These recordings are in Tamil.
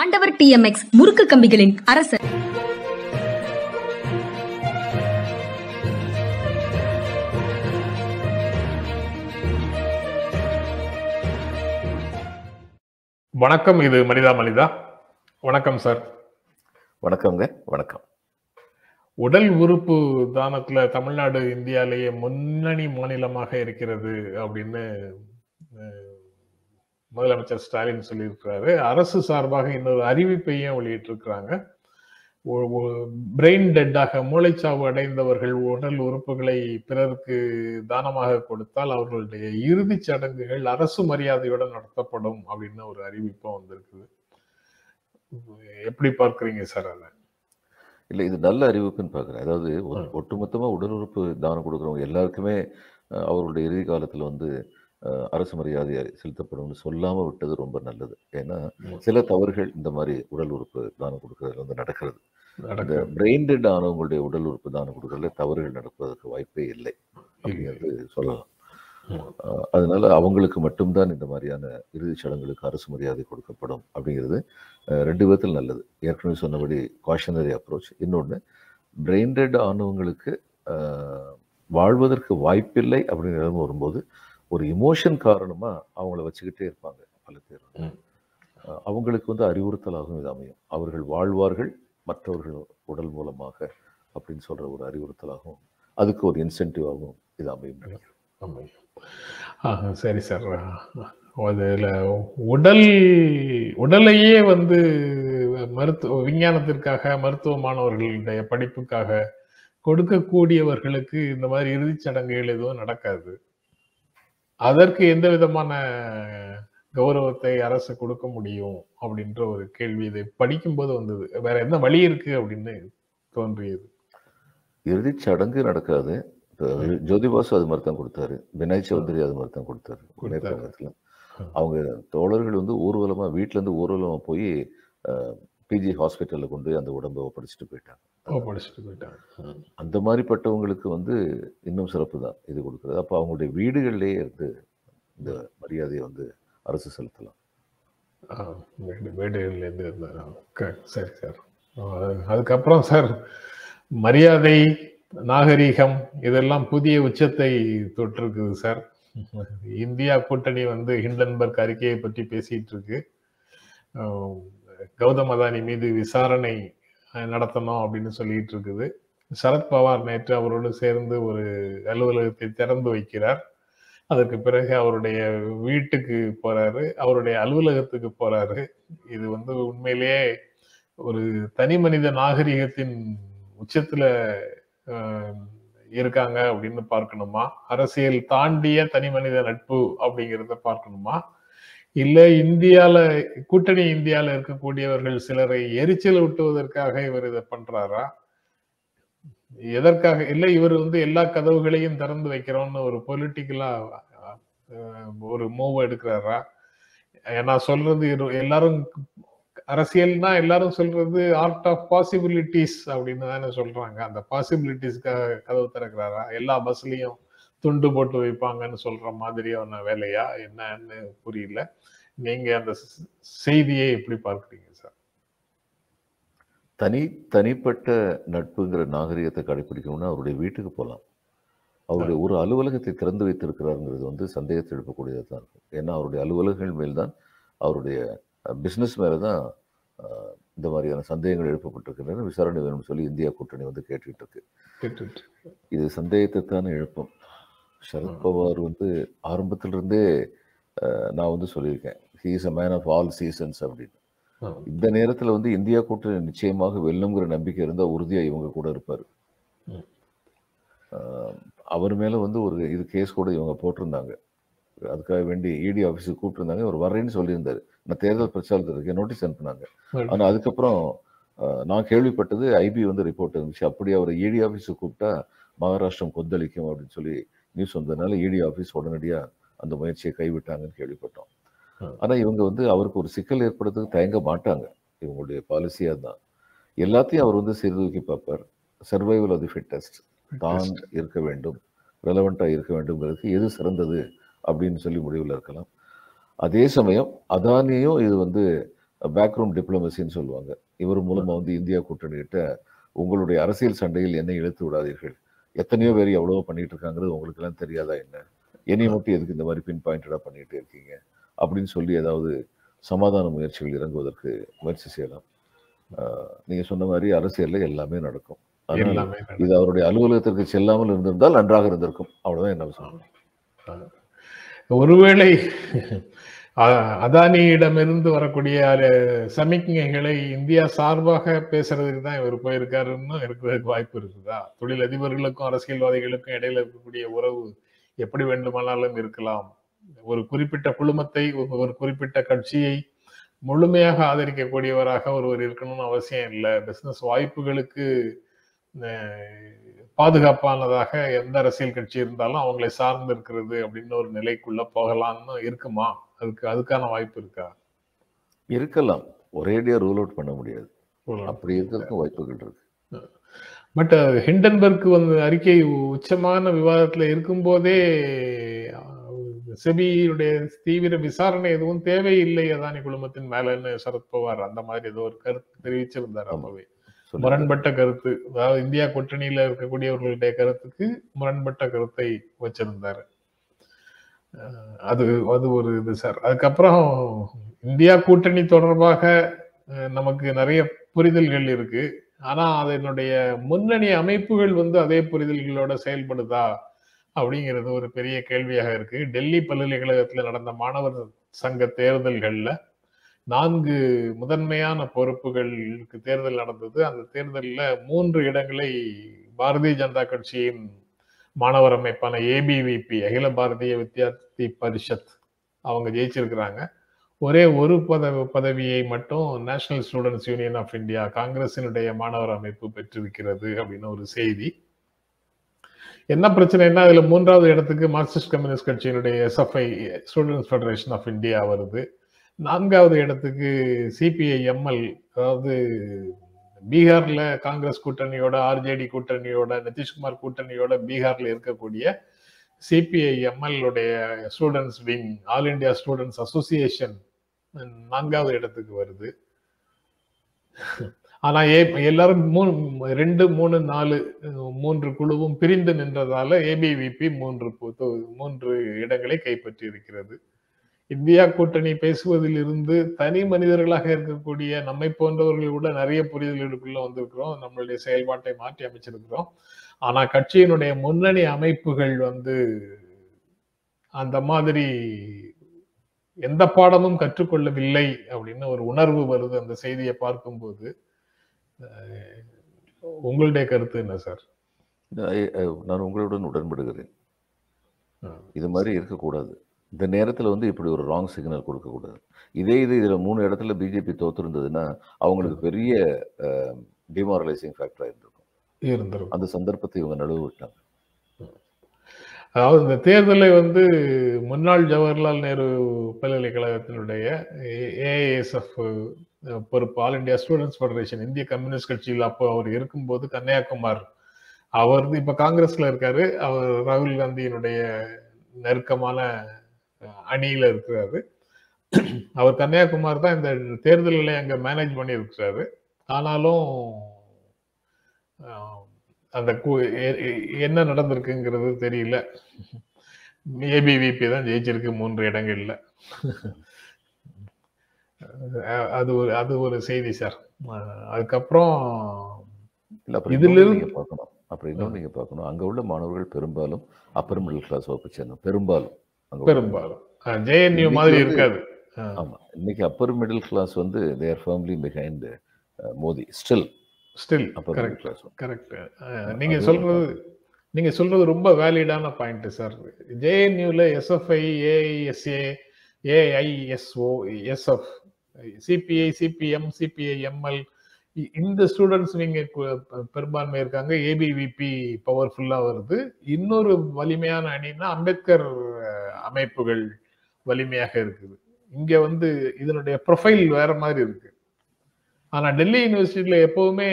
ஆண்டவர் டிஎம்எக்ஸ் முறுக்கு கம்பிகளின் அரசர். வணக்கம் இது மனிதா மனிதா. வணக்கம் சார். வணக்கங்க வணக்கம். உடல் உறுப்பு தானத்துல தமிழ்நாடு இந்தியாலேயே முன்னணி மாநிலமாக இருக்கிறது அப்படின்னு முதலமைச்சர் ஸ்டாலின் சொல்லியிருக்கிறாரு. அரசு சார்பாக இன்னொரு அறிவிப்பையும் வெளியிட்டிருக்கிறாங்க. பிரெயின் டெட்டாக மூளைச்சாவு அடைந்தவர்கள் உடல் உறுப்புகளை பிறருக்கு தானமாக கொடுத்தால் அவர்களுடைய இறுதிச் சடங்குகள் அரசு மரியாதையுடன் நடத்தப்படும் அப்படின்னு ஒரு அறிவிப்பும் வந்திருக்குது. எப்படி பார்க்கறீங்க சார் அதை? இல்லை இது நல்ல அறிவிப்புன்னு பார்க்குறேன். அதாவது. ஒட்டுமொத்தமாக உடல் உறுப்பு தானம் கொடுக்குறவங்க எல்லாருக்குமே அஹ், அவர்களுடைய இறுதி காலத்தில் வந்து அரசு மரியாதை செலுத்தப்படும்னு சொல்லாமல் விட்டது ரொம்ப நல்லது. ஏன்னா. சில தவறுகள் இந்த மாதிரி உடல் உறுப்பு தானம் கொடுக்கறதுல வந்து நடக்கிறது. நடக்குது பிரெயின் டெட் ஆனவங்களுடைய உடல் உறுப்பு தானம் கொடுக்கறதுல தவறுகள் நடப்பதற்கு வாய்ப்பே இல்லை அப்படிங்கிறது சொல்லலாம். அதனால அவங்களுக்கு மட்டும்தான் இந்த மாதிரியான இறுதிச் சடங்குகளுக்கு அரசு மரியாதை கொடுக்கப்படும் அப்படிங்கிறது ரெண்டு விதத்தில் நல்லது. ஏற்கனவே சொன்னபடி காஷனரி அப்ரோச் இன்னொன்று பிரெயின் டெட் ஆனவங்களுக்கு வாழ்வதற்கு வாய்ப்பில்லை நிலைமை வரும்போது ஒரு இமோஷன் காரணமா அவங்கள வச்சுக்கிட்டே இருப்பாங்க பல பேர். அவங்களுக்கு வந்து அறிவுறுத்தலாகவும் இது அமையும். அவர்கள் வாழ்வார்கள் மற்றவர்கள் உடல் மூலமாக அப்படின்னு சொல்ற ஒரு அறிவுறுத்தலாகவும் அதுக்கு ஒரு இன்சென்டிவாகவும் இது அமையும். ஆஹ், சரி சார். அதில் உடல் உடலையே வந்து மருத்துவ விஞ்ஞானத்திற்காக மருத்துவ மாணவர்களுடைய படிப்புக்காக கொடுக்கக்கூடியவர்களுக்கு இந்த மாதிரி இறுதிச் சடங்குகள் எதுவும் நடக்காது. அதற்கு எந்த விதமான கௌரவத்தை அரசு கொடுக்க முடியும் அப்படின்ற ஒரு கேள்வி இதை படிக்கும்போது வந்தது. வேற என்ன வழி இருக்கு அப்படின்னு தோன்றியது. இறுதிச் சடங்கு நடக்காது. ஜோதிபாசு அது மாதிரி தான் கொடுத்தாரு. வினய் சௌத்ரி அது மாதிரி தான் கொடுத்தாரு. நேர்காணத்துல. அவங்க தோழர்கள் வந்து ஊர்வலமா வீட்ல இருந்து ஊர்வலமா போய் பிஜி ஹாஸ்பிட்டல்ல கொண்டு போய் அந்த உடம்பை ஒப்படைச்சிட்டு போயிட்டாங்க. ஓ, படிச்சுட்டு போயிட்டாங்க. அந்த மாதிரிப்பட்டவங்களுக்கு வந்து இன்னும் சிறப்பு தான் இது கொடுக்குறது. அப்போ அவங்களுடைய வீடுகள்லேயே இருந்து இந்த மரியாதையை வந்து அரசு செலுத்தலாம். வீடுகள்லேருந்து இருந்தார்? சரி சார். அதுக்கப்புறம் சார் மரியாதை நாகரீகம் இதெல்லாம் புதிய உச்சத்தை தொட்டிருக்குது சார். இந்தியா கூட்டணி வந்து ஹிண்டன்பர்க் அறிக்கையை பற்றி பேசிட்டு இருக்கு. கௌதம் அதானி மீது விசாரணை நடத்தணும் அப்படின்னு சொல்லிட்டு இருக்குது. சரத்பவார் நேற்று அவரோடு சேர்ந்து ஒரு அலுவலகத்தை திறந்து வைக்கிறார். அதற்கு பிறகு அவருடைய வீட்டுக்கு போறாரு. அவருடைய அலுவலகத்துக்கு போறாரு. இது வந்து உண்மையிலேயே ஒரு தனி மனித நாகரிகத்தின் உச்சத்துல ஆஹ், இருக்காங்க அப்படின்னு பார்க்கணுமா? அரசியல் தாண்டிய தனி மனித நட்பு அப்படிங்கிறத பார்க்கணுமா? இல்ல இந்தியால கூட்டணி இந்தியால இருக்கக்கூடியவர்கள் சிலரை எரிச்சல் ஊட்டுவதற்காக இவர் இதை பண்றாரா? எதற்காக? இல்லை இவர் வந்து எல்லா கதவுகளையும் திறந்து வைக்கிறோம்னு ஒரு பொலிட்டிக்கலா ஒரு மூவ் எடுக்கிறாரா? நான் சொல்றது எல்லாரும் அரசியல்னா எல்லாரும் சொல்றது ஆர்ட் ஆஃப் பாசிபிலிட்டிஸ் அப்படின்னு தானே சொல்றாங்க. அந்த பாசிபிலிட்டிஸ்க்காக கதவு திறக்கிறாரா? எல்லா பஸ்லயும் துண்டு போட்டு வைப்பாங்கன்னு சொல்ற மாதிரியான வேலையா? என்னன்னு புரியல. நீங்க அந்த செய்தியை எப்படி பார்க்குறீங்க சார்? தனி தனிப்பட்ட நட்புங்கிற நாகரிகத்தை கடைபிடிக்கணும்னா அவருடைய வீட்டுக்கு போகலாம். அவருடைய ஒரு அலுவலகத்தை திறந்து வைத்திருக்கிறாருங்கிறது வந்து சந்தேகத்தை எழுப்பக்கூடியதாக தான் இருக்கும். ஏன்னா அவருடைய அலுவலகங்கள் மேல் தான் அவருடைய பிஸ்னஸ் மேலே தான் இந்த மாதிரியான சந்தேகங்கள் எழுப்பப்பட்டிருக்கின்றன. விசாரணை வேணும்னு சொல்லி இந்தியா கூட்டணி வந்து கேட்டுட்டு இருக்கு. இது சந்தேகத்தை தானே எழுப்பும். சரத்பவார் வந்து ஆரம்பத்திலிருந்தே நான் வந்து சொல்லியிருக்கேன். He is a man of all seasons அப்படின்னு. இந்த நேரத்தில் வந்து இந்தியா கூட்டணி நிச்சயமாக வெல்லுங்கிற நம்பிக்கை இருந்தால் உறுதியாக இவங்க கூட இருப்பார். அவர் மேலே வந்து ஒரு இது கேஸ் கூட இவங்க போட்டிருந்தாங்க. அதுக்காக வேண்டி இடி ஆஃபீஸுக்கு கூப்பிட்டுருந்தாங்க அவர் வரேன்னு சொல்லியிருந்தாரு. நான் தேர்தல் பிரச்சாரத்திற்கு நோட்டீஸ் அனுப்புனாங்க. ஆனால் அதுக்கப்புறம் நான் கேள்விப்பட்டது ஐபி வந்து ரிப்போர்ட் இருந்துச்சு. அப்படி அவர் இடி ஆஃபீஸுக்கு கூப்பிட்டா மகாராஷ்டிரம் கொந்தளிக்கும் அப்படின்னு சொல்லி நியூஸ் வந்ததுனால இடி ஆஃபீஸ் உடனடியாக அந்த முயற்சியை கைவிட்டாங்கன்னு கேள்விப்பட்டோம். ஆனால் இவங்க வந்து அவருக்கு ஒரு சிக்கல் ஏற்படுறதுக்கு தயங்க மாட்டாங்க. இவங்களுடைய பாலிசியாக தான் எல்லாத்தையும் அவர் வந்து சீர்தூக்கி பார்ப்பார். சர்வைவல் ஆஃப் தி ஃபிட்டஸ்ட் தான் இருக்க வேண்டும். ரெலவெண்ட்டாக இருக்க வேண்டும்ங்கிறதுக்கு எது சிறந்தது அப்படின்னு சொல்லி முடிவில் இருக்கலாம். அதே சமயம் அதானியும் இது வந்து பேக்ரூம் டிப்ளமசின்னு சொல்லுவாங்க. இவர் மூலமா வந்து இந்தியா கூட்டணி கிட்ட உங்களுடைய அரசியல் சண்டையில் என்னை இழுத்து விடாதீர்கள். எத்தனையோ பேர் எவ்வளவோ பண்ணிட்டு இருக்காங்கிறது உங்களுக்கு எல்லாம் தெரியாதா என்ன? என்னை மட்டும் எதுக்கு இந்த மாதிரி பின் பாயிண்டடா பண்ணிட்டு இருக்கீங்க? அப்படின்னு சொல்லி ஏதாவது சமாதான முயற்சிகள் இறங்குவதற்கு முயற்சி செய்யலாம். ஆஹ் நீங்க சொன்ன மாதிரி அரசியல்ல எல்லாமே நடக்கும். அதனால இது அவருடைய அலுவலகத்திற்கு செல்லாமல் இருந்திருந்தால் நன்றாக இருந்திருக்கும். அவ்வளவுதான் என்ன சொல்லணும் ஒருவேளை அதானியிடமிருந்து வரக்கூடிய சமிக்ஞைகளை இந்தியா சார்பாக பேசுறதுக்கு தான் இவர் போயிருக்காருன்னு இருக்கிறதுக்கு வாய்ப்பு இருக்குதா? தொழிலதிபர்களுக்கும் அரசியல்வாதிகளுக்கும் இடையில இருக்கக்கூடிய உறவு எப்படி வேண்டுமானாலும் இருக்கலாம். ஒரு குறிப்பிட்ட குழுமத்தை ஒரு- குறிப்பிட்ட கட்சியை முழுமையாக ஆதரிக்கக்கூடியவராக ஒருவர் இருக்கணும்னு அவசியம் இல்லை. பிசினஸ் வாய்ப்புகளுக்கு பாதுகாப்பானதாக எந்த அரசியல் கட்சி இருந்தாலும் அவங்களை சார்ந்து இருக்கிறது அப்படின்னு ஒரு நிலைக்குள்ள போகலாம்னு இருக்குமா? அதுக்கு அதுக்கான வாய்ப்பு இருக்கா? இருக்கலாம். ஒரேடியா ரூல் அவுட் பண்ண முடியாது. அப்படி இருக்கிறதுக்கும் வாய்ப்புகள் இருக்கு. பட் ஹிண்டன்பர்க் வந்து அறிக்கை உச்சமான விவாதத்துல இருக்கும்போதே செபியுடைய தீவிர விசாரணை எதுவும் தேவையில்லை அதானி குழுமத்தின் மேலன்னு சரத்பவார் அந்த மாதிரி ஏதோ ஒரு கருத்து தெரிவிச்சிருந்தார். அப்பவே. முரண்பட்ட கருத்து. அதாவது இந்தியா கூட்டணியில இருக்கக்கூடியவர்களுடைய கருத்துக்கு முரண்பட்ட கருத்தை வச்சிருந்தாரு. அது அது ஒரு இது சார் அதுக்கப்புறம் இந்தியா கூட்டணி தொடர்பாக நமக்கு நிறைய புரிதல்கள் இருக்கு. ஆனா அதனுடைய முன்னணி அமைப்புகள் வந்து அதே புரிதல்களோட செயல்படுதா அப்படிங்கிறது ஒரு பெரிய கேள்வியாக இருக்கு. டெல்லி பல்கலைக்கழகத்தில் நடந்த மாணவர் சங்க தேர்தல்கள்ல நான்கு முதன்மையான பொறுப்புகளுக்கு தேர்தல் நடந்தது. அந்த தேர்தலில் மூன்று இடங்களை பாரதிய ஜனதா கட்சியின் மாணவர் அமைப்பான ஏபிவிபி அகில பாரதிய வித்யார்த்தி பரிஷத் அவங்க ஜெயிச்சிருக்கிறாங்க. ஒரே ஒரு பத பதவியை மட்டும் National Students Union of India காங்கிரசினுடைய மாணவர் அமைப்பு பெற்றிருக்கிறது அப்படின்னு ஒரு செய்தி. என்ன பிரச்சனைன்னா அதுல மூன்றாவது இடத்துக்கு மார்க்சிஸ்ட் கம்யூனிஸ்ட் கட்சியினுடைய SFI Students Federation of India வருது. நான்காவது இடத்துக்கு சிபிஐ எம்எல் அதாவது பீகார்ல காங்கிரஸ் கூட்டணியோட ஆர்ஜேடி கூட்டணியோட நிதிஷ்குமார் கூட்டணியோட பீகார்ல இருக்கக்கூடிய CPI எம்எல்உடைய students wing all India students association நான்காவது இடத்துக்கு வருது. ஆனா ஏ எல்லாரும் மூணு ரெண்டு மூணு நாலு மூன்று குழுவும் பிரிந்து நின்றதால ஏபிவிபி மூன்று மூன்று இடங்களை கைப்பற்றி இருக்கிறது இந்தியா கூட்டணி பேசுவதிலிருந்து தனி மனிதர்களாக இருக்கக்கூடிய நம்மை போன்றவர்கள் கூட நிறைய புரிதல்களுக்குள்ள வந்திருக்கிறோம். நம்மளுடைய செயல்பாட்டை மாற்றி அமைச்சிருக்கிறோம். ஆனா கட்சியினுடைய முன்னணி அமைப்புகள் வந்து அந்த மாதிரி எந்த பாடமும் கற்றுக்கொள்ளவில்லை அப்படின்னு ஒரு உணர்வு வருது. அந்த செய்தியை பார்க்கும்போது உங்களுடைய கருத்து என்ன சார்? நான் உங்களுடன் உடன்படுகிறேன். இது மாதிரி இருக்கக்கூடாது. இந்த நேரத்துல வந்து இப்படி ஒரு ராங் சிக்னல் கொடுக்கக்கூடாது இதே இது இதுல மூணு இடத்துல பிஜேபி தோத்துருந்ததுன்னா அவங்களுக்கு பெரிய டிமாரலைசிங் ஃபேக்டரா இருந்திருக்கும். இருந்திருக்கும். அந்த சந்தர்ப்பத்தை இவங்க நடுவு விட்டாங்க அதாவது இந்த தேர்தலை வந்து முன்னாள் ஜவஹர்லால் நேரு பல்கலைக்கழகத்தினுடைய ஏஎஸ்எஃப் பொறுப்பு ஆல் இந்தியா ஸ்டூடெண்ட்ஸ் ஃபெடரேஷன் இந்திய கம்யூனிஸ்ட் கட்சியில் அப்போ அவர் இருக்கும்போது கன்னியாகுமார் அவர் வந்து இப்ப காங்கிரஸ்ல இருக்காரு. அவர் ராகுல் காந்தியினுடைய நெருக்கமான அணியில இருக்கிறாரு. அவர் கன்னியாகுமார் தான் இந்த தேர்தல்களை அங்க மேனேஜ் பண்ணியிருக்கிறாரு. ஆனாலும் அந்த என்ன நடந்திருக்குங்கிறது தெரியல. ஏபிவிபி தான் ஜெயிச்சிருக்கு மூன்று இடங்கள்ல. அது ஒரு அது ஒரு செய்தி சார் அதுக்கப்புறம் இல்ல இதுல இருந்து- பார்க்கணும். அப்புறம் இன்னொன்று நீங்க பார்க்கணும். அங்க உள்ள மாணவர்கள் பெரும்பாலும் அப்பர் மிடில் கிளாஸ் வகுப்பை சேர்ந்தோம் பெரும்பாலும். பெரும்பாலும். ஜேஎன்யூ மாதிரி இருக்காது. ஆமா இன்னைக்கு அப்பர் மிடில் கிளாஸ் வந்து their family behind Modi still still correct class correct நீங்க சொல்றது நீங்க சொல்றது ரொம்ப வேலிடான point sir ஜேஎன்யூல SFI AISA AISO SF CPI CPM CPI ML இந்த ஸ்டூடெண்ட்ஸ் நீங்க பெரும்பான்மை இருக்காங்க. ஏபிவிபி பவர்ஃபுல்லா வருது. இன்னொரு வலிமையான அணின்னா அம்பேத்கர் அமைப்புகள் வலிமையாக இருக்குது. இங்க வந்து இதனுடைய ப்ரொஃபைல் வேற மாதிரி இருக்கு. ஆனா டெல்லி யூனிவர்சிட்டியில எப்பவுமே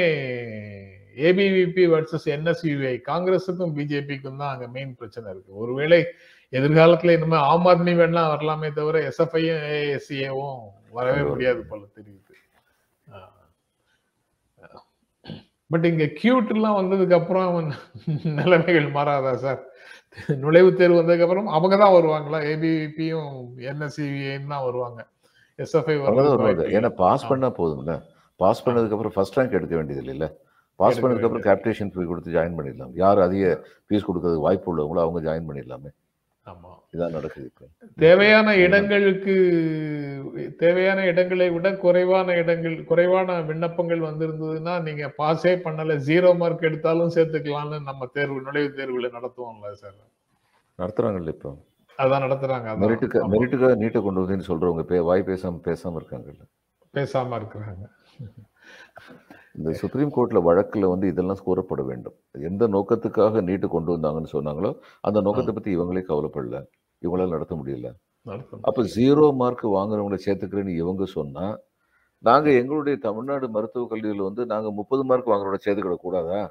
ஏபிவிபி வர்சஸ் என்எஸ்யூஐ காங்கிரஸுக்கும் பிஜேபிக்கும் தான் அங்க மெயின் பிரச்சனை இருக்கு. ஒருவேளை எதிர்காலத்துல இனிமே ஆம் ஆத்மி வேணா வரலாமே தவிர எஸ்எஃப்ஐயும் ஏஎஸ்சிஏவும் வரவே. முடியாது போல தெரியுது. பட் இங்க கியூட் எல்லாம் வந்ததுக்கு அப்புறம் நிலைமைகள் மாறாதா சார்? நுழைவுத் தேர்வு வந்ததுக்கு அப்புறம் அவங்க தான் வருவாங்களா? ஏபிவிபியும் என்எஸ்சிவியும் தான் வருவாங்க. எஸ்எஃப்ஐ ஏன்னா பாஸ். பண்ணா போதும்ல. பாஸ் பண்ணதுக்கு அப்புறம் ஃபர்ஸ்ட் ரேங்க் எடுக்க வேண்டியது இல்லைல்ல பாஸ் எடுக்க பண்ணதுக்கு அப்புறம் கேப்டேஷன் ஃபீ கொடுத்து ஜாயின் பண்ணிடலாம். யார் அதிக ஃபீஸ் கொடுக்கறதுக்கு வாய்ப்பு உள்ளவங்களோ அவங்க ஜாயின் பண்ணிடலாமே. இதான் நடக்குது இப்போ. தேவையான இடங்களுக்கு தேவையான இடங்களை விட குறைவான இடங்கள் குறைவான விண்ணப்பங்கள் வந்திருந்ததுன்னா நீங்க பாஸே பண்ணல ஜீரோ மார்க் எடுத்தாலும் சேர்த்துக்கலாம்னு நம்ம தேர்வு நுழைவுத் தேர்வுல நடத்துவோம்ல சார் நடத்துறாங்கல்ல இப்போ. அதான் நடத்துறாங்க. மெரிட்டுக்கு ஆமா. மெரிட்டுக்காக நீட்டை கொண்டு வந்தேன்னு சொல்றவங்க பே வாய் பேசாம பேசாம இருக்காங்கல்ல. பேசாம இருக்கிறாங்க. இந்த சுப்ரீம் கோர்ட்ல வழக்குல வந்து இதெல்லாம் கூறப்பட வேண்டும். எந்த நோக்கத்துக்காக நீட்டு கொண்டு வந்தாங்கன்னு சொன்னாங்களோ அந்த நோக்கத்தை பத்தி இவங்களே கவலைப்படல. இவங்களால நடத்த முடியல. அப்ப ஜீரோ மார்க் வாங்குறவங்களை சேர்த்துக்கிறேன்னு இவங்க சொன்னா நாங்க எங்களுடைய தமிழ்நாடு மருத்துவக் கல்லூரியில வந்து நாங்க முப்பது மார்க் வாங்குறவங்கள சேர்த்துக்கிட கூடாதா.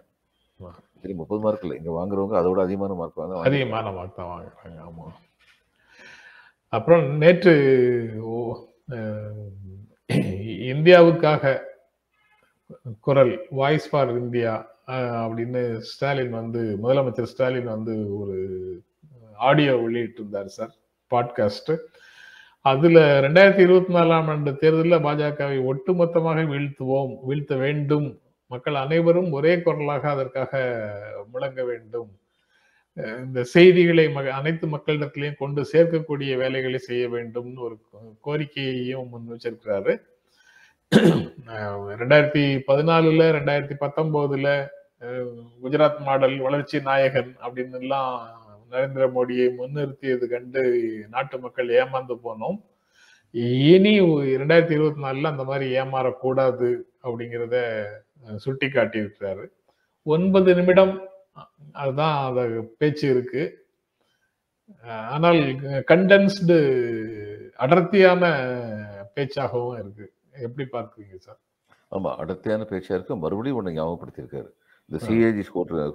சரி முப்பது மார்க் இல்லை. இங்க வாங்குறவங்க அதோட அதிகமான மார்க் வாங்க அதிகமான மார்க் தான் வாங்குறாங்க. ஆமா. அப்புறம் நேற்று இந்தியாவுக்காக குரல் வாய்ஸ் ஃபார் இந்தியா அப்படின்னு ஸ்டாலின் வந்து முதலமைச்சர் ஸ்டாலின் வந்து ஒரு ஆடியோ வெளியிட்டிருந்தார் சார் பாட்காஸ்ட். அதுல ரெண்டாயிரத்தி இருபத்தி நாலாம் ஆண்டு தேர்தலில் பாஜகவை ஒட்டுமொத்தமாக வீழ்த்துவோம் வீழ்த்த வேண்டும். மக்கள் அனைவரும் ஒரே குரலாக அதற்காக முழங்க வேண்டும். இந்த செய்திகளை மக- அனைத்து மக்களிடத்திலையும் கொண்டு சேர்க்கக்கூடிய வேலைகளை செய்ய வேண்டும்னு ஒரு கோ- கோரிக்கையையும் முன் வச்சிருக்கிறாரு. ரெண்டாயிரத்தி பதினாலுல ரெண்டாயிரத்தி பத்தொன்பதுல குஜராத் மாடல் வளர்ச்சி நாயகன் அப்படின்னு எல்லாம் நரேந்திர மோடியை முன்னிறுத்தியது கண்டு நாட்டு மக்கள் ஏமாந்து போனோம். இனி ரெண்டாயிரத்தி இருபத்தி நாலுல அந்த மாதிரி ஏமாறக்கூடாது அப்படிங்கிறத சுட்டி காட்டியிருக்கிறாரு ஒன்பது நிமிடம் அதுதான் அந்த பேச்சு இருக்கு. ஆனால் கண்டென்ஸ்டு அடர்த்தியான பேச்சாகவும் இருக்கு. எப்படி பார்க்குறீங்க சார்? ஆமா அடர்த்தியான பேச்சா இருக்கு மறுபடியும் ஒண்ணு ஞாபகப்படுத்தியிருக்காரு. இந்த சிஏஜி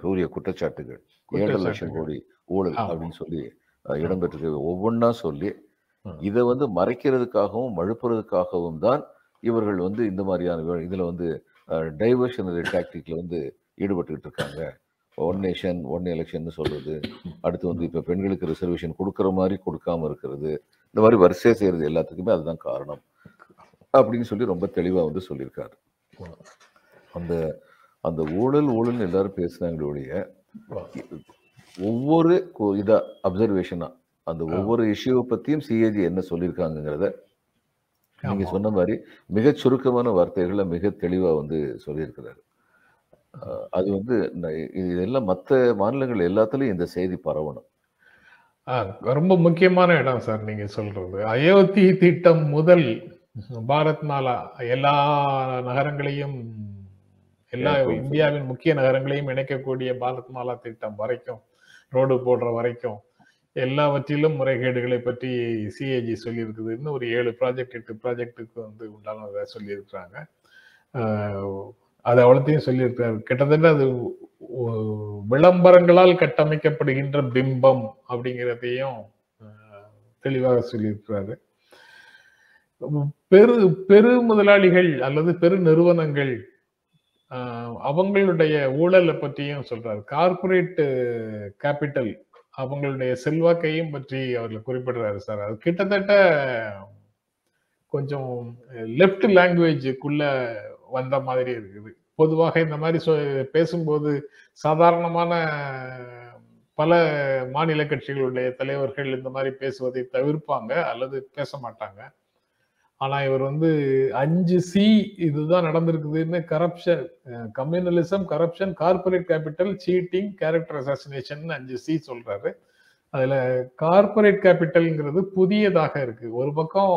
கூறிய குற்றச்சாட்டுகள் ஏழரை லட்சம். கோடி ஊழல். அப்படின்னு சொல்லி இடம்பெற்றிருக்கு ஒவ்வொன்றா சொல்லி. இதை வந்து மறைக்கிறதுக்காகவும் மழுப்புறதுக்காகவும் தான் இவர்கள் வந்து இந்த மாதிரியான இதுல வந்து டைவர்ஷனரி டாக்டிக்ல வந்து ஈடுபட்டுக்கிட்டு இருக்காங்க. ஒன் நேஷன் ஒன் எலெக்ஷன் சொல்றது. அடுத்து வந்து இப்ப பெண்களுக்கு ரிசர்வேஷன் கொடுக்குற மாதிரி கொடுக்காம இருக்கிறது. இந்த மாதிரி வரிசையா செய்யறது எல்லாத்துக்குமே அதுதான் காரணம். அப்படின்னு சொல்லி ரொம்ப தெளிவா வந்து சொல்லியிருக்காரு. அந்த அந்த ஊழல் ஊழல் எல்லாரும் பேசுனாங்களே ஒழிய ஒவ்வொரு இதா அப்சர்வேஷனா அந்த ஒவ்வொரு இஷ்யூவை பத்தியும் சிஏஜி என்ன சொல்லியிருக்காங்கிறத நீங்க. சொன்ன மாதிரி மிகச் சுருக்கமான வார்த்தைகள்ல மிக தெளிவா வந்து சொல்லியிருக்கிறாரு. அது வந்து ந- இது எல்லாம் மற்ற மாநிலங்கள் எல்லாத்துலயும் இந்த செய்தி பரவணும். ரொம்ப முக்கியமான இடம் சார் நீங்க சொல்றது. அயோத்தி திட்டம் முதல் பாரத் மாலா எல்லா நகரங்களையும் எல்லா. இந்தியாவின் முக்கிய நகரங்களையும் இணைக்கக்கூடிய பாரத் மாலா திட்டம் வரைக்கும் ரோடு போடுற வரைக்கும் எல்லாவற்றிலும் முறைகேடுகளை பற்றி சிஏஜி சொல்லியிருக்குது. இன்னும் ஒரு ஏழு ப்ராஜெக்ட் எட்டு ப்ராஜெக்ட்டுக்கு வந்து உண்டானதை சொல்லியிருக்கிறாங்க. அது அவ்வளோத்தையும் சொல்லியிருக்காரு கிட்டத்தட்ட அது விளம்பரங்களால் கட்டமைக்கப்படுகின்ற பிம்பம் அப்படிங்கிறதையும் தெளிவாக சொல்லியிருக்கிறாரு. பெரு பெரு முதலாளிகள் அல்லது பெரு நிறுவனங்கள் அவங்களுடைய ஊழலை பற்றியும் சொல்றாரு. கார்பரேட் கேபிட்டல் அவங்களுடைய செல்வாக்கையும் பற்றி அவர்கள் குறிப்பிடுறாரு சார். அது கிட்டத்தட்ட கொஞ்சம் லெஃப்ட் லாங்குவேஜுக்குள்ள வந்த மாதிரி இருக்குது. பொதுவாக இந்த மாதிரி சொ- பேசும்போது சாதாரணமான பல மாநில கட்சிகளுடைய தலைவர்கள் இந்த மாதிரி பேசுவதை தவிர்ப்பாங்க அல்லது பேச மாட்டாங்க. ஆனா இவர் வந்து அஞ்சு சி இதுதான் நடந்திருக்குதுன்னு corruption communalism corruption corporate capital cheating character assassination அஞ்சு சி சொல்றாரு. அதுல கார்பரேட் கேபிட்டல்ங்கிறது புதியதாக இருக்கு. ஒரு பக்கம்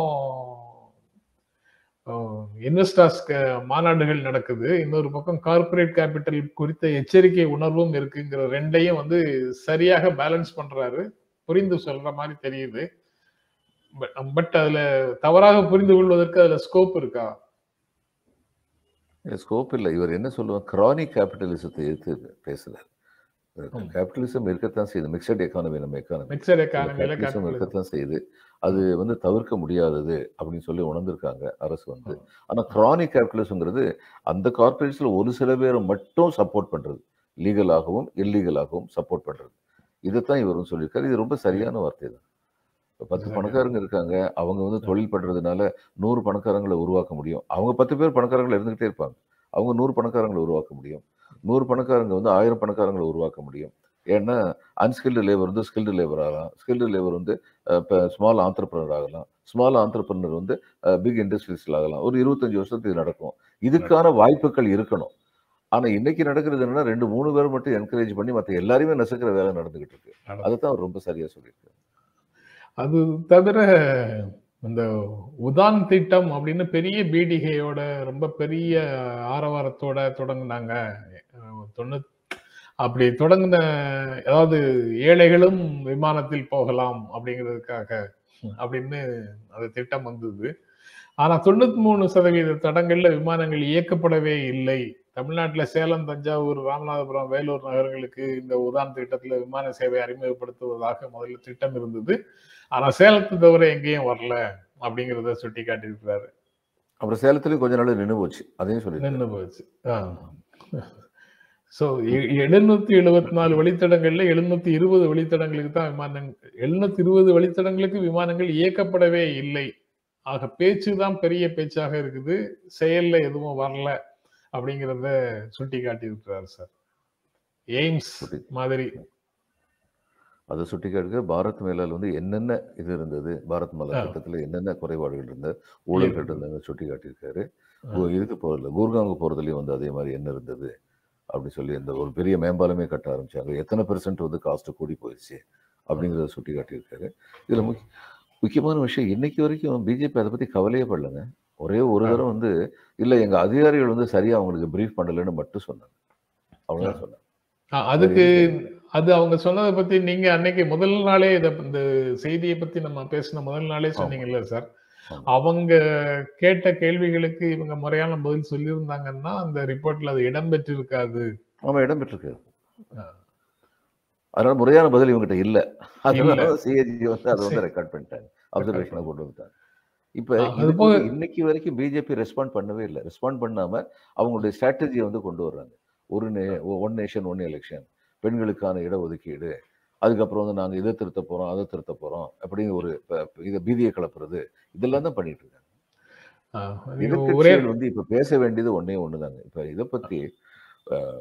இன்வெஸ்டர்ஸ் மாநாடுகள் நடக்குது. இன்னொரு பக்கம் கார்ப்பரேட் கேபிட்டல் குறித்த எச்சரிக்கை உணர்வும் இருக்குங்கிற ரெண்டையும் வந்து சரியாக பேலன்ஸ் பண்றாரு. புரிந்து சொல்ற மாதிரி தெரியுது. பட் அதுல தவறாக புரிந்து கொள்வதற்கு அதுல ஸ்கோப் இருக்கா? ஸ்கோப் இல்லை. இவர் என்ன சொல்லுவார்? கிரானிக் கேபிட்டலிசத்தை எதிர்த்து பேசுறாரு. கேபிட்டலிசம் இருக்கத்தான் செய்யுது. மிக்சட் எக்கானமி நம்ம எக்கானமி கேபிட்டலிசம் இருக்கத்தான் செய்யுது. அது வந்து தவிர்க்க முடியாதது அப்படின்னு சொல்லி உணர்ந்திருக்காங்க அரசு வந்து. ஆனா கிரானிக் கேபிட்டலிசம்ங்கிறது அந்த கார்பரேட்ஸ்ல ஒரு சில பேரை மட்டும் சப்போர்ட் பண்றது. லீகலாகவும் இல்லீகலாகவும் சப்போர்ட் பண்றது. இதைத்தான் இவரும் சொல்லியிருக்காரு. இது ரொம்ப சரியான வார்த்தை தான். பத்து. பணக்காரங்க இருக்காங்க. அவங்க வந்து தொழில் பண்றதுனால நூறு பணக்காரங்களை உருவாக்க முடியும். அவங்க பத்து பேர் பணக்காரங்களை இருந்துகிட்டே இருப்பாங்க. அவங்க நூறு பணக்காரங்களை உருவாக்க முடியும். நூறு பணக்காரங்க வந்து ஆயிரம் பணக்காரங்களை உருவாக்க முடியும். ஏன்னா அன்ஸ்கில்டு லேபர் வந்து ஸ்கில்டு லேபர் ஆகலாம். ஸ்கில்டு லேபர் வந்து இப்போ ஸ்மால் ஆண்டர்பிரனர் ஆகலாம். ஸ்மால் ஆண்டர்பிரனர் வந்து பிக் இண்டஸ்ட்ரீஸ்ல ஆகலாம். ஒரு இருபத்தஞ்சு வருஷத்துக்கு இது நடக்கும். இதுக்கான வாய்ப்புகள் இருக்கணும். ஆனா இன்னைக்கு நடக்கிறது என்னன்னா ரெண்டு மூணு பேர் மட்டும் என்கரேஜ் பண்ணி மற்ற எல்லாரையுமே நசுக்கிற வேலை நடந்துகிட்டு இருக்கு. அதைத்தான் அவர் ரொம்ப சரியா சொல்லியிருக்காரு. அது தவிர இந்த உதான் திட்டம் அப்படின்னு பெரிய பீடிகையோட ரொம்ப பெரிய ஆரவாரத்தோட தொடங்கினாங்க. தொண்ணூத் அப்படி தொடங்கின அதாவது ஏழைகளும் விமானத்தில் போகலாம் அப்படிங்கிறதுக்காக அப்படின்னு அந்த திட்டம் வந்தது. ஆனா தொண்ணூத்தி மூணு சதவீத தடங்கள்ல விமானங்கள் இயக்கப்படவே இல்லை. தமிழ்நாட்டில் சேலம் தஞ்சாவூர் ராமநாதபுரம் வேலூர் நகரங்களுக்கு இந்த உதான் திட்டத்தில் விமான சேவை அறிமுகப்படுத்துவதாக முதல்ல திட்டம் இருந்தது. ஆனா சேலத்தை தவிர எங்கேயும் வரல அப்படிங்கிறத சுட்டி காட்டியிருக்கிறாரு அப்புறம் சேலத்துலயும் கொஞ்ச நாள் நின்று போச்சு. அதையும் சொல்லி நின்று போச்சு. ஸோ எழுநூத்தி எழுபத்தி நாலு வழித்தடங்கள்ல எழுநூத்தி இருபது வழித்தடங்களுக்கு தான் விமானங்கள் எழுநூத்தி இருபது வழித்தடங்களுக்கு விமானங்கள் இயக்கப்படவே இல்லை. ஆக பேச்சு தான் பெரிய பேச்சாக இருக்குது. செயல்ல எதுவும் வரல அப்படிங்கிறத சுட்டி காட்டியிருக்கிறார் சார். எய்ம்ஸ் மாதிரி. அதை சுட்டி காட்டுக்க பாரத் மேலால் வந்து என்னென்ன இது இருந்தது? பாரத் மலா. திட்டத்துல என்னென்ன குறைபாடுகள் இருந்தது? ஊழல்கள் இருந்தது சுட்டி காட்டியிருக்காரு. இதுக்கு போறதுல கூர்காங்கு போறதுலயும் வந்து அதே மாதிரி என்ன இருந்தது? அப்படி சொல்லி இந்த ஒரு பெரிய மேம்பாலமே கட்ட ஆரம்பிச்சாங்க. எத்தனை பெர்சன்ட் வந்து காஸ்ட் கூடி போயிடுச்சு? அப்படிங்கிறத சுட்டி காட்டியிருக்காரு. இதுல முக்கிய முக்கியமான விஷயம் இன்னைக்கு வரைக்கும் பிஜேபி அதை பத்தி கவலையே படலங்க. ஒரே ஒரு. தடவை வந்து இல்ல எங்க அதிகாரிகள் வந்து சரியா அவங்களுக்கு பிரீஃப் பண்ணலன்னு மட்டும் சொன்னாங்க. அவ்வளவுதான் சொன்னாங்க. அதுக்கு அது அவங்க சொன்னதை பத்தி நீங்க அன்னைக்கு முதல் நாளே இத இந்த செய்தியை பத்தி நம்ம பேசின முதல் நாளே சொன்னீங்கல்ல சார். அவங்க கேட்ட கேள்விகளுக்கு இவங்க முறையான பதில் சொல்லியிருந்தாங்கன்னா அந்த ரிப்போர்ட்ல அது இடம்பெற்று இருக்காது ஆமா இடம் பெற்றிருக்கு. ஆ. அதனால முறையான பதில் இவங்ககிட்ட இல்ல. அதனால. சிஏஜி வந்து அதை வந்து. ரெக்கார்ட் பண்ணிட்டாங்க அப்சர்வேஷனை கொண்டு வந்துட்டாங்க இப்ப இதுக்கு போக- இன்னைக்கு வரைக்கும் பிஜேபி ரெஸ்பாண்ட் பண்ணவே இல்லை. ரெஸ்பாண்ட் பண்ணாம அவங்களுடைய ஸ்ட்ராட்டஜியை வந்து கொண்டு வர்றாங்க. ஒரு ஒன் நேஷன் ஒன் எலெக்ஷன் பெண்களுக்கான இடஒதுக்கீடு அதுக்கப்புறம் வந்து நாங்க இதை திருத்த போறோம் அதை திருத்த போறோம் அப்படின்னு ஒரு இதை பீதியை கிளப்புறது இதெல்லாம் தான் பண்ணிட்டு இருக்காங்க. ஒரே வந்து இப்ப பேச வேண்டியது ஒண்ணே ஒண்ணுதாங்க. இப்ப இதை அஹ்,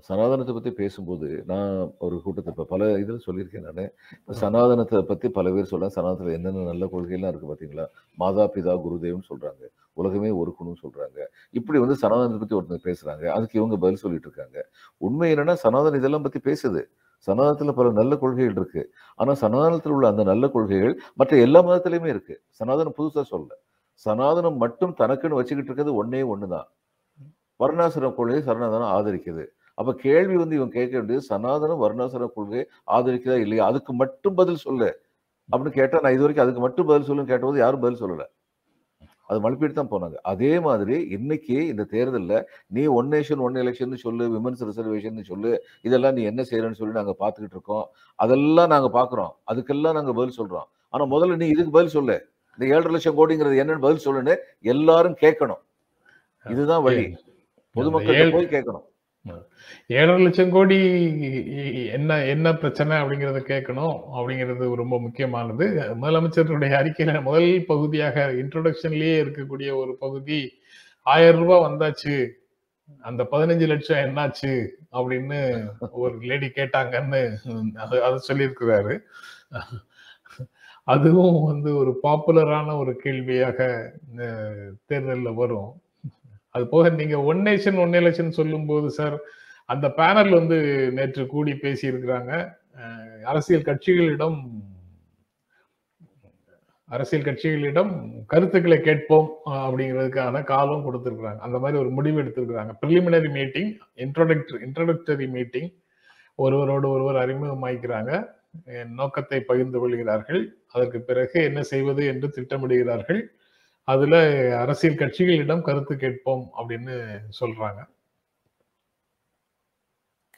சனாதனத்தை பத்தி பேசும்போது நான் ஒரு கூட்டத்தை இப்ப பல இதுல சொல்லியிருக்கேன் நான். இப்ப சனாதனத்தை பத்தி பல பேர் சொல்ல சனாதனத்துல என்னென்ன நல்ல கொள்கைலாம் இருக்கு பாத்தீங்களா? மாதா பிதா குருதேவன் சொல்றாங்க. உலகமே ஒருக்கணும்னு சொல்றாங்க. இப்படி வந்து சனாதனத்தை பத்தி ஒருத்தர் பேசுறாங்க. அதுக்கு இவங்க பதில் சொல்லிட்டு இருக்காங்க. உண்மை என்னன்னா சனாதனம் இதெல்லாம் பத்தி பேசுது. சனாதனத்துல பல நல்ல கொள்கைகள் இருக்கு. ஆனா சனாதனத்தில் உள்ள அந்த நல்ல கொள்கைகள் மற்ற எல்லா மதத்திலயுமே இருக்கு. சனாதனம் புதுசா சொல்ல சனாதனம் மட்டும் தனக்குன்னு வச்சுக்கிட்டு இருக்கிறது ஒன்னே ஒண்ணுதான். வர்ணாசிர கொள்கையை சனாதனம் ஆதரிக்குது. அப்ப கேள்வி வந்து இவன் கேட்க வேண்டியது சனாதனம் வர்ணாசிர கொள்கையை ஆதரிக்குதா இல்லையா? அதுக்கு மட்டும் பதில் சொல்லு. அப்படின்னு கேட்டா நான் இது வரைக்கும் அதுக்கு மட்டும் பதில் சொல்லுன்னு கேட்டபோது யாரும் பதில் சொல்லல. அது மழுப்பிட்டு தான் போனாங்க. அதே மாதிரி இன்னைக்கு இந்த தேர்தல்ல நீ ஒன் நேஷன் ஒன் எலெக்ஷன் சொல்லு விமன்ஸ் ரிசர்வேஷன் சொல்லு இதெல்லாம் நீ என்ன செய்யறன்னு சொல்லி நாங்க பாத்துக்கிட்டு இருக்கோம். அதெல்லாம் நாங்க பாக்குறோம் அதுக்கெல்லாம் நாங்க பதில் சொல்றோம். ஆனா முதல்ல நீ இதுக்கு பதில் சொல்லு. இந்த ஏழரை லட்சம் கோடிங்கிறது என்னன்னு பதில் சொல்லுன்னு எல்லாரும் கேட்கணும். இதுதான் வழி. பொதுமக்கள்கிட்ட ஏழு- போய் கேட்கணும். ஏழரை லட்சம் கோடி என்ன என்ன பிரச்சனை அப்படிங்கறத கேட்கணும். அப்படிங்கிறது ரொம்ப முக்கியமானது. முதலமைச்சருடைய அறிக்கையில முதல் பகுதியாக இன்ட்ரோடக்ஷன்லயே இருக்கக்கூடிய ஒரு பகுதி ஆயிரம் ரூபாய் வந்தாச்சு. அந்த பதினஞ்சு லட்சம் என்னாச்சு அப்படின்னு ஒரு லேடி கேட்டாங்கன்னு அது அதை சொல்லியிருக்கிறாரு. அதுவும் வந்து ஒரு பாப்புலரான ஒரு கேள்வியாக தேர்தலில் வரும். அது போக நீங்க ஒன் நேஷன் ஒன் எலெக்ஷன் சொல்லும்போது சார் அந்த பேனல் வந்து நேற்று கூடி பேசி இருக்கிறாங்க அரசியல் கட்சிகளிடம் அரசியல் கட்சிகளிடம் கருத்துக்களை கேட்போம் அப்படிங்கிறதுக்கான காலம் கொடுத்துருக்குறாங்க. அந்த மாதிரி ஒரு முடிவு எடுத்திருக்கிறாங்க. Preliminary meeting introductory introductory meeting ஒருவரோடு ஒருவர் அறிமுகமாய்க்கிறாங்க. நோக்கத்தை பகிர்ந்து கொள்கிறார்கள். அதற்கு பிறகு என்ன செய்வது என்று திட்டமிடுகிறார்கள். அதுல அரசியல் கட்சிகளிடம் கருத்து கேட்போம் அப்படின்னு சொல்றாங்க.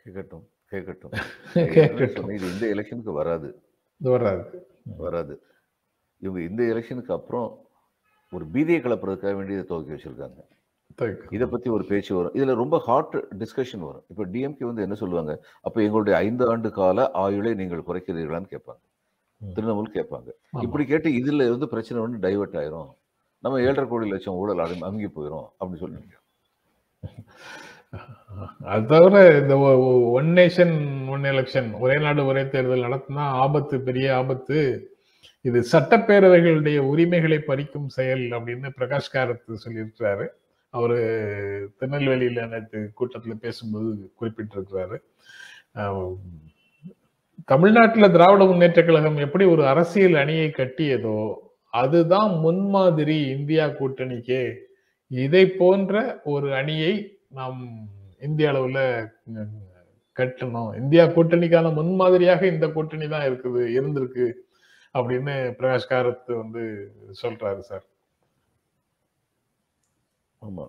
கேட்கட்டும் கேட்கட்டும். இது இந்த எலெக்ஷனுக்கு வராது. வராது. வராது. இவங்க இந்த எலெக்ஷனுக்கு அப்புறம் ஒரு பீதியை கிளப்புறதுக்காக வேண்டி இதை துவக்கி வச்சிருக்காங்க. இதை பத்தி ஒரு பேச்சு வரும். இதுல ரொம்ப ஹாட் டிஸ்கஷன் வரும். இப்போ டிஎம்கே வந்து என்ன சொல்லுவாங்க? அப்ப எங்களுடைய ஐந்து ஆண்டு கால ஆயுளை நீங்கள் குறைக்கிறீர்களான்னு கேட்பாங்க. திரிணாமுல் கேட்பாங்க. இப்படி கேட்டு இதுல இருந்து பிரச்சனை வந்து டைவர்ட் ஆயிரும். நம்ம ஏழரை கோடி லட்சம் ஊழல் அடங்கி அமுங்கி போயிடும் அப்படின்னு சொல்லுவீங்க அது தவிர இந்த ஒன் நேஷன் ஒன் எலெக்ஷன் ஒரே நாடு ஒரே தேர்தல் நடத்தினா ஆபத்து பெரிய ஆபத்து. இது சட்டப்பேரவைகளுடைய உரிமைகளை பறிக்கும் செயல் அப்படின்னு பிரகாஷ் காரத் சொல்லியிருக்கிறாரு. அவர் திருநெல்வேலியில் நேற்று கூட்டத்தில் பேசும்போது குறிப்பிட்டிருக்கிறாரு. தமிழ்நாட்டில் திராவிட முன்னேற்ற கழகம் எப்படி ஒரு அரசியல் அணியை கட்டியதோ அதுதான் முன்மாதிரி இந்தியா கூட்டணிக்கே. இதை போன்ற ஒரு அணியை நாம் இந்திய அளவுல கட்டணும். இந்தியா கூட்டணிக்கான முன்மாதிரியாக இந்த கூட்டணி தான் இருக்குது இருந்திருக்கு அப்படின்னு பிரகாஷ் காரத் வந்து சொல்றாரு சார். ஆமா.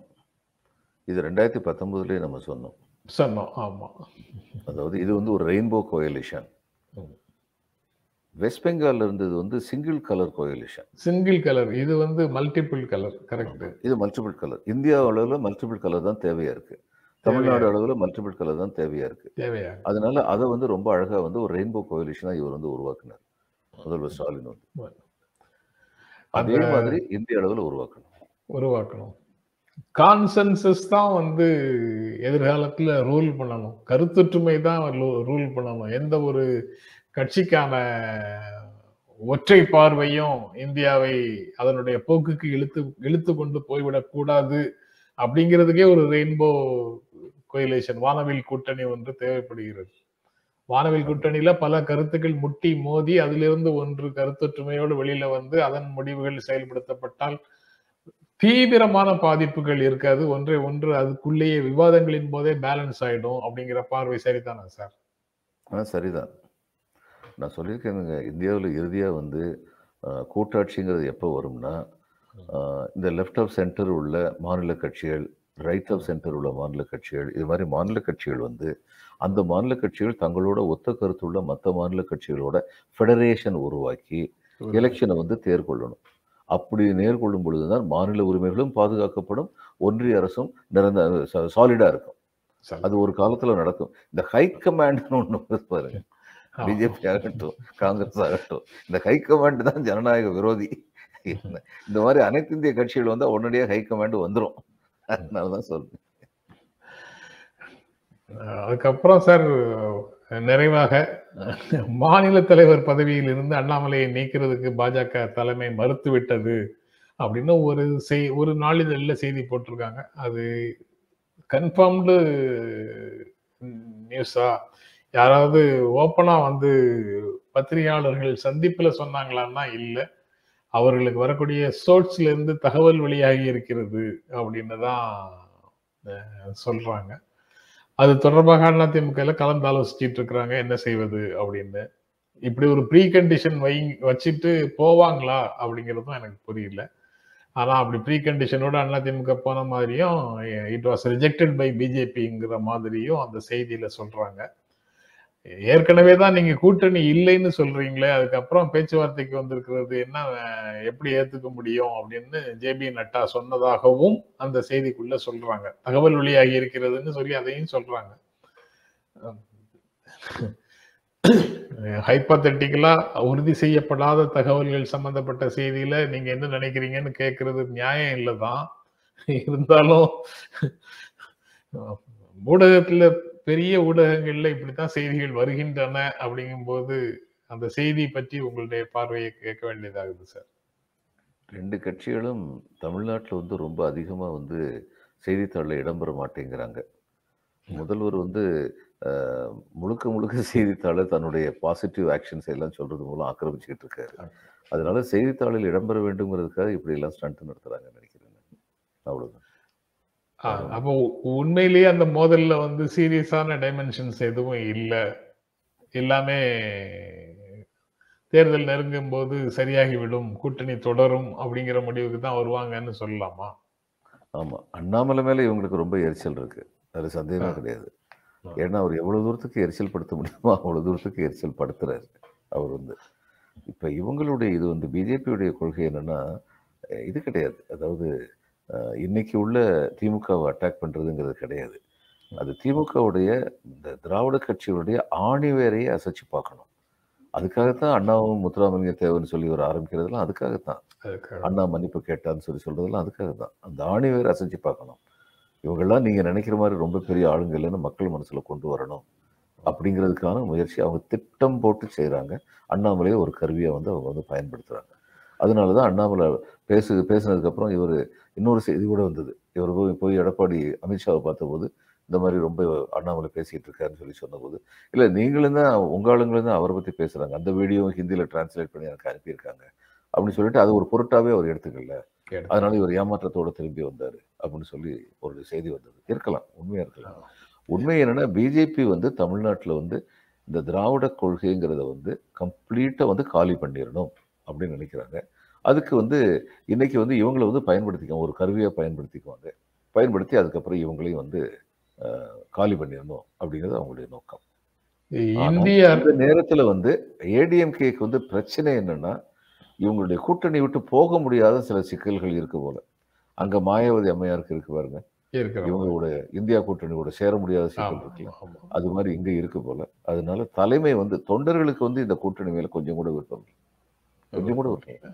இது ரெண்டாயிரத்தி பத்தொன்பதுலயே நம்ம சொன்னோம். சொன்னோம் ஆமா. அதாவது இது வந்து ஒரு ரெயின்போ கோயலிஷன். வெஸ்ட் பெங்கால்ல இருந்தது வந்து single colour coalition. Single colour. இது வந்து மல்டிபிள் கலர். கரெக்ட் இது மல்டிபிள் கலர். இந்தியா அளவுல மல்டிபிள் கலர் தான் தேவையா இருக்கு. தமிழ்நாடு அளவுல மல்டிபிள் கலர் தான் தேவையா இருக்கு. தேவையா? அதனால அதை வந்து ரொம்ப அழகா வந்து ஒரு ரெயின்போ கோயலிஷனா இவர் வந்து உருவாக்குனார். முதல்வர் ஸ்டாலின் வந்து. அதே மாதிரி இந்திய அளவுல உருவாக்கணும். உருவாக்கணும். கான்சென்சஸ் தான் வந்து எதிர்காலத்துல ரூல் பண்ணணும். கருத்தொற்றுமை தான் ரூல் பண்ணணும். எந்த ஒரு கட்சிக்கான ஒற்றை பார்வையும் இந்தியாவை அதனுடைய போக்குக்கு இழுத்து இழுத்து கொண்டு போய்விடக் கூடாது அப்படிங்கிறதுக்கே ஒரு ரெயின்போ கோயிலேஷன் வானவில் கூட்டணி ஒன்று தேவைப்படுகிறது. வானவில் கூட்டணியில பல கருத்துக்கள் முட்டி மோதி அதிலிருந்து ஒன்று கருத்தொற்றுமையோடு வெளியில வந்து அதன் முடிவுகள் செயல்படுத்தப்பட்டால் தீவிரமான பாதிப்புகள் இருக்காது. ஒன்றை ஒன்று அதுக்குள்ளேயே விவாதங்களின் போதே பேலன்ஸ் ஆயிடும் அப்படிங்கிற பார்வை சரிதானா சார்? சரிதான். நான் சொல்லியிருக்கேனுங்க. இந்தியாவில் இறுதியா வந்து கூட்டாட்சிங்கிறது எப்போ வரும்னா இந்த லெஃப்ட் ஆஃப் சென்டர் உள்ள மாநில கட்சிகள் ரைட் ஆஃப் சென்டர் உள்ள மாநில கட்சிகள் இது மாதிரி மாநில கட்சிகள் வந்து அந்த மாநில கட்சிகள் தங்களோட ஒத்த கருத்துள்ள மற்ற மாநில கட்சிகளோட ஃபெடரேஷன் உருவாக்கி எலெக்ஷனை வந்து தேர்கொள்ளணும். அப்படி நேர்கொள்ளும் பொழுதுதான் மாநில உரிமைகளும் பாதுகாக்கப்படும் ஒன்றிய அரசும் நிரந்தர சாலிடா இருக்கும். அது ஒரு காலத்துல நடக்கும். இந்த ஹை கமாண்ட்னு வருது பாருங்க. பிஜேபி ஆகட்டும் காங்கிரஸ் ஆகட்டும் இந்த ஹை கமாண்ட் தான் ஜனநாயக விரோதி. இந்த மாதிரி அனைத்து இந்திய கட்சிகள் வந்தா உடனடியாக ஹை கமாண்ட் வந்துரும். அதனாலதான் சொல்றேன். அதுக்கப்புறம் சார் நிறைவாக மாநில தலைவர் பதவியில் இருந்து அண்ணாமலையை நீக்கிறதுக்கு பாஜக தலைமை மறுத்துவிட்டது அப்படின்னு ஒரு செய் ஒரு நாளிதழ்ல செய்தி போட்டிருக்காங்க. அது கன்ஃபார்ம்டு நியூஸா யாராவது ஓப்பனா வந்து பத்திரிகையாளர்கள் சந்திப்புல சொன்னாங்களான்னா இல்லை. அவர்களுக்கு வரக்கூடிய சோர்ஸ்ல இருந்து தகவல் வெளியாகி இருக்கிறது அப்படின்னு தான் சொல்கிறாங்க சொல்றாங்க. அது தொடர்பாக அதிமுகல கலந்து ஆலோசிச்சுட்டு இருக்கிறாங்க. என்ன செய்வது அப்படின்னு. இப்படி ஒரு ப்ரீ கண்டிஷன் வை வச்சுட்டு போவாங்களா அப்படிங்கிறதும் எனக்கு புரியல. ஆனா அப்படி ப்ரீ கண்டிஷனோட அதிமுக போன மாதிரியும் இட் வாஸ் ரிஜெக்டட் பை பிஜேபிங்கிற மாதிரியும் அந்த செய்தியில சொல்றாங்க. ஏற்கனவே தான் நீங்க கூட்டணி இல்லைன்னு சொல்றீங்களே அதுக்கப்புறம் பேச்சுவார்த்தைக்கு வந்திருக்கிறது என்ன எப்படி ஏத்துக்க முடியும் அப்படின்னு ஜேபி நட்டா சொன்னதாகவும் அந்த செய்திக்குள்ள சொல்றாங்க. தகவல் வெளியாகி இருக்கிறதுன்னு சொல்லி அதையும் சொல்றாங்க. ஹைப்பத்தட்டிக்கலா உறுதி செய்யப்படாத தகவல்கள் சம்பந்தப்பட்ட செய்தியில நீங்க என்ன நினைக்கிறீங்கன்னு கேட்கறது நியாயம் இல்லைதான். இருந்தாலும் ஊடகத்துல பெரிய ஊடகங்கள்ல இப்படித்தான் செய்திகள் வருகின்றன அப்படிங்கும்போது அந்த செய்தி பற்றி உங்களுடைய பார்வையை கேட்க வேண்டியதாகுது சார். ரெண்டு கட்சிகளும் தமிழ்நாட்டில் வந்து ரொம்ப அதிகமாக வந்து செய்தித்தாளில் இடம்பெற மாட்டேங்கிறாங்க. முதல்வர் வந்து முழுக்க முழுக்க செய்தித்தாளை தன்னுடைய பாசிட்டிவ் ஆக்ஷன்ஸ் எல்லாம் சொல்றது மூலம் ஆக்கிரமிச்சுக்கிட்டு இருக்காரு. அதனால செய்தித்தாளில் இடம்பெற வேண்டுங்கிறதுக்காக இப்படி எல்லாம் ஸ்டண்ட் நடத்துறாங்கன்னு நினைக்கிறேன் அவ்வளவுதான். ஆ, அப்போ உண்மையிலேயே அந்த மோதல்ல வந்து சீரியஸான டைமென்ஷன்ஸ் எதுவும் இல்லை. எல்லாமே தேர்தல் நெருங்கும் போது சரியாகிவிடும் கூட்டணி தொடரும் அப்படிங்கிற முடிவுக்கு தான் வருவாங்கன்னு சொல்லலாமா? ஆமா. அண்ணாமலை மேல இவங்களுக்கு ரொம்ப எரிச்சல் இருக்கு. அது சந்தேகமே கிடையாது. ஏன்னா அவர் எவ்வளவு தூரத்துக்கு எரிச்சல் படுத்த முடியுமோ அவ்வளவு தூரத்துக்கு எரிச்சல் படுத்துறாரு அவர் வந்து. இப்ப இவங்களுடைய இது வந்து பிஜேபியுடைய கொள்கை என்னன்னா இது கிடையாது. அதாவது இன்னைக்கு உள்ள திமுகவை அட்டாக் பண்றதுங்கிறது கிடையாது. அது திமுகவுடைய இந்த திராவிட கட்சிகளுடைய ஆணிவேரையை அசைச்சு பார்க்கணும். அதுக்காகத்தான் அண்ணாவும் முத்துராமலிங்க தேவன் சொல்லி ஒரு ஆரம்பிக்கிறதுலாம் அதுக்காகத்தான். அதுக்காக. அண்ணா மன்னிப்பு கேட்டான்னு சொல்லி சொல்றதெல்லாம் அதுக்காக தான் அந்த ஆணிவேரை அசைச்சு பார்க்கணும். இவங்கெல்லாம் நீங்க நினைக்கிற மாதிரி ரொம்ப பெரிய ஆளுங்க இல்லைன்னு மக்கள் மனசுல கொண்டு வரணும். அப்படிங்கிறதுக்கான முயற்சி அவங்க திட்டம் போட்டு செய்றாங்க. அண்ணாமலையை ஒரு கருவியை வந்து அவங்க வந்து பயன்படுத்துறாங்க. அதனால தான் அண்ணாமலை பேசு பேசுனதுக்கப்புறம் இவர் இன்னொரு செய்தி கூட வந்தது. இவர் போய் போய் எடப்பாடி அமித்ஷாவை பார்த்தபோது இந்த மாதிரி ரொம்ப அண்ணாமலை பேசிட்டு இருக்காருன்னு சொல்லி சொன்னபோது இல்லை நீங்களும் தான் உங்க ஆளுங்களும் தான் அவரை பத்தி பேசுறாங்க. அந்த வீடியோ ஹிந்தியில டிரான்ஸ்லேட் பண்ணி எனக்கு அனுப்பியிருக்காங்க. அப்படின்னு சொல்லிட்டு அது ஒரு பொருட்டாவே அவர் எடுத்துக்கல. எடுத்து- அதனால இவர் ஏமாற்றத்தோட திரும்பி வந்தாரு அப்படின்னு சொல்லி ஒரு செய்தி வந்தது. இருக்கலாம் உண்மையா இருக்கலாம். உண்மை என்னன்னா பிஜேபி வந்து தமிழ்நாட்டுல வந்து இந்த திராவிட கொள்கைங்கிறத வந்து கம்ப்ளீட்டா வந்து காலி பண்ணிடணும். அப்படின்னு நினைக்கிறாங்க. அதுக்கு வந்து இன்னைக்கு வந்து இவங்களை வந்து பயன்படுத்திக்குவாங்க ஒரு கருவியை பயன்படுத்திக்குவாங்க பயன்படுத்தி அதுக்கப்புறம் இவங்களையும் வந்து காலி பண்ணிடணும் அப்படிங்கிறது அவங்களுடைய நோக்கம். இந்திய இந்த நேரத்துல வந்து ஏடிஎம்கேக்கு வந்து பிரச்சனை என்னன்னா இவங்களுடைய கூட்டணி விட்டு போக முடியாத சில சிக்கல்கள் இருக்கு போல. அங்க மாயாவதி அம்மையாருக்கு இருக்கு பாருங்க. இவங்களோட இந்தியா கூட்டணி கூட சேர முடியாத சிக்கல் இருக்குல்ல அது மாதிரி இங்க இருக்கு போல. அதனால தலைமை வந்து தொண்டர்களுக்கு வந்து இந்த கூட்டணி மேல கொஞ்சம் கூட விருப்பம் இல்லை. கொஞ்சம் கூட விருப்பம் இல்லை.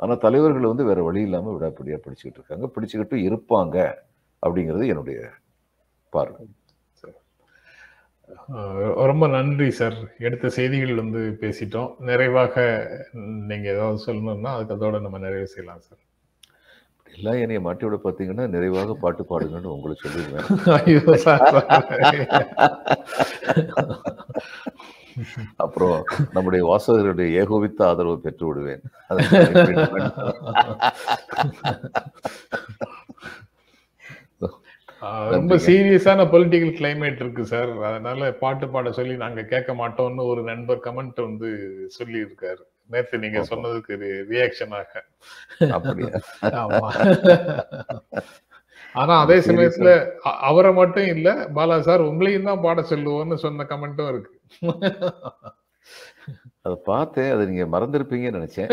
ஆனா தலைவர்கள் வந்து வேற வழி இல்லாம விடாப்பிடியா பிடிச்சுக்கிட்டு இருக்காங்க. பிடிச்சுக்கிட்டு இருப்பாங்க அப்படிங்கிறது என்னுடைய பார்வை. ரொம்ப நன்றி சார். எடுத்த செய்திகள் வந்து பேசிட்டோம். நிறைவாக ம், நீங்க ஏதாவது சொல்லணும்னா அதுக்கு அதோட நம்ம நிறைவு செய்யலாம் சார். எல்லாம் என்னைய மாட்டி விட பார்த்தீங்கன்னா நிறைவாக பாட்டு பாடுங்கன்னு உங்களை சொல்லிடுவேன். ஐயோ சார். அப்புறம் நம்முடைய வாசகர்களுடைய ஏகோபித்த ஆதரவை பெற்று விடுவேன் ரொம்ப சீரியஸான பொலிட்டிக்கல் கிளைமேட் இருக்கு சார் அதனால பாட்டு பாட சொல்லி நாங்க கேட்க மாட்டோம்னு ஒரு நண்பர் கமெண்ட் வந்து சொல்லி இருக்காரு நேத்து நீங்க சொன்னதுக்கு ரியாக்ஷனாக அப்படியா? ஆமா. ஆனா அதே சமயத்துல அவரை மட்டும் இல்ல பாலா சார் உங்களையும் தான் பாட சொல்லுவோம்னு சொன்ன கமெண்ட்டும் இருக்கு. அதை பார்த்தேன் அதை நீங்க மறந்திருப்பீங்கன்னு நினைச்சேன்.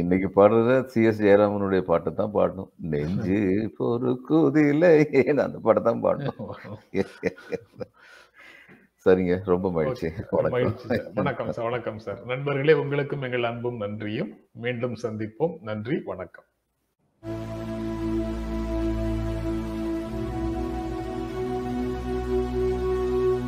இன்னைக்கு பாடுறத சி எஸ் ஜெயராமனுடைய பாட்டை தான் பாடணும். நெஞ்சு பொறுக்குதில்லை அந்த பாட்டை தான் பாடணும். சரிங்க. ரொம்ப மகிழ்ச்சி. வணக்கம் சார். வணக்கம் சார். நண்பர்களே உங்களுக்கும் எங்கள் அன்பும் நன்றியும். மீண்டும் சந்திப்போம். நன்றி. வணக்கம்.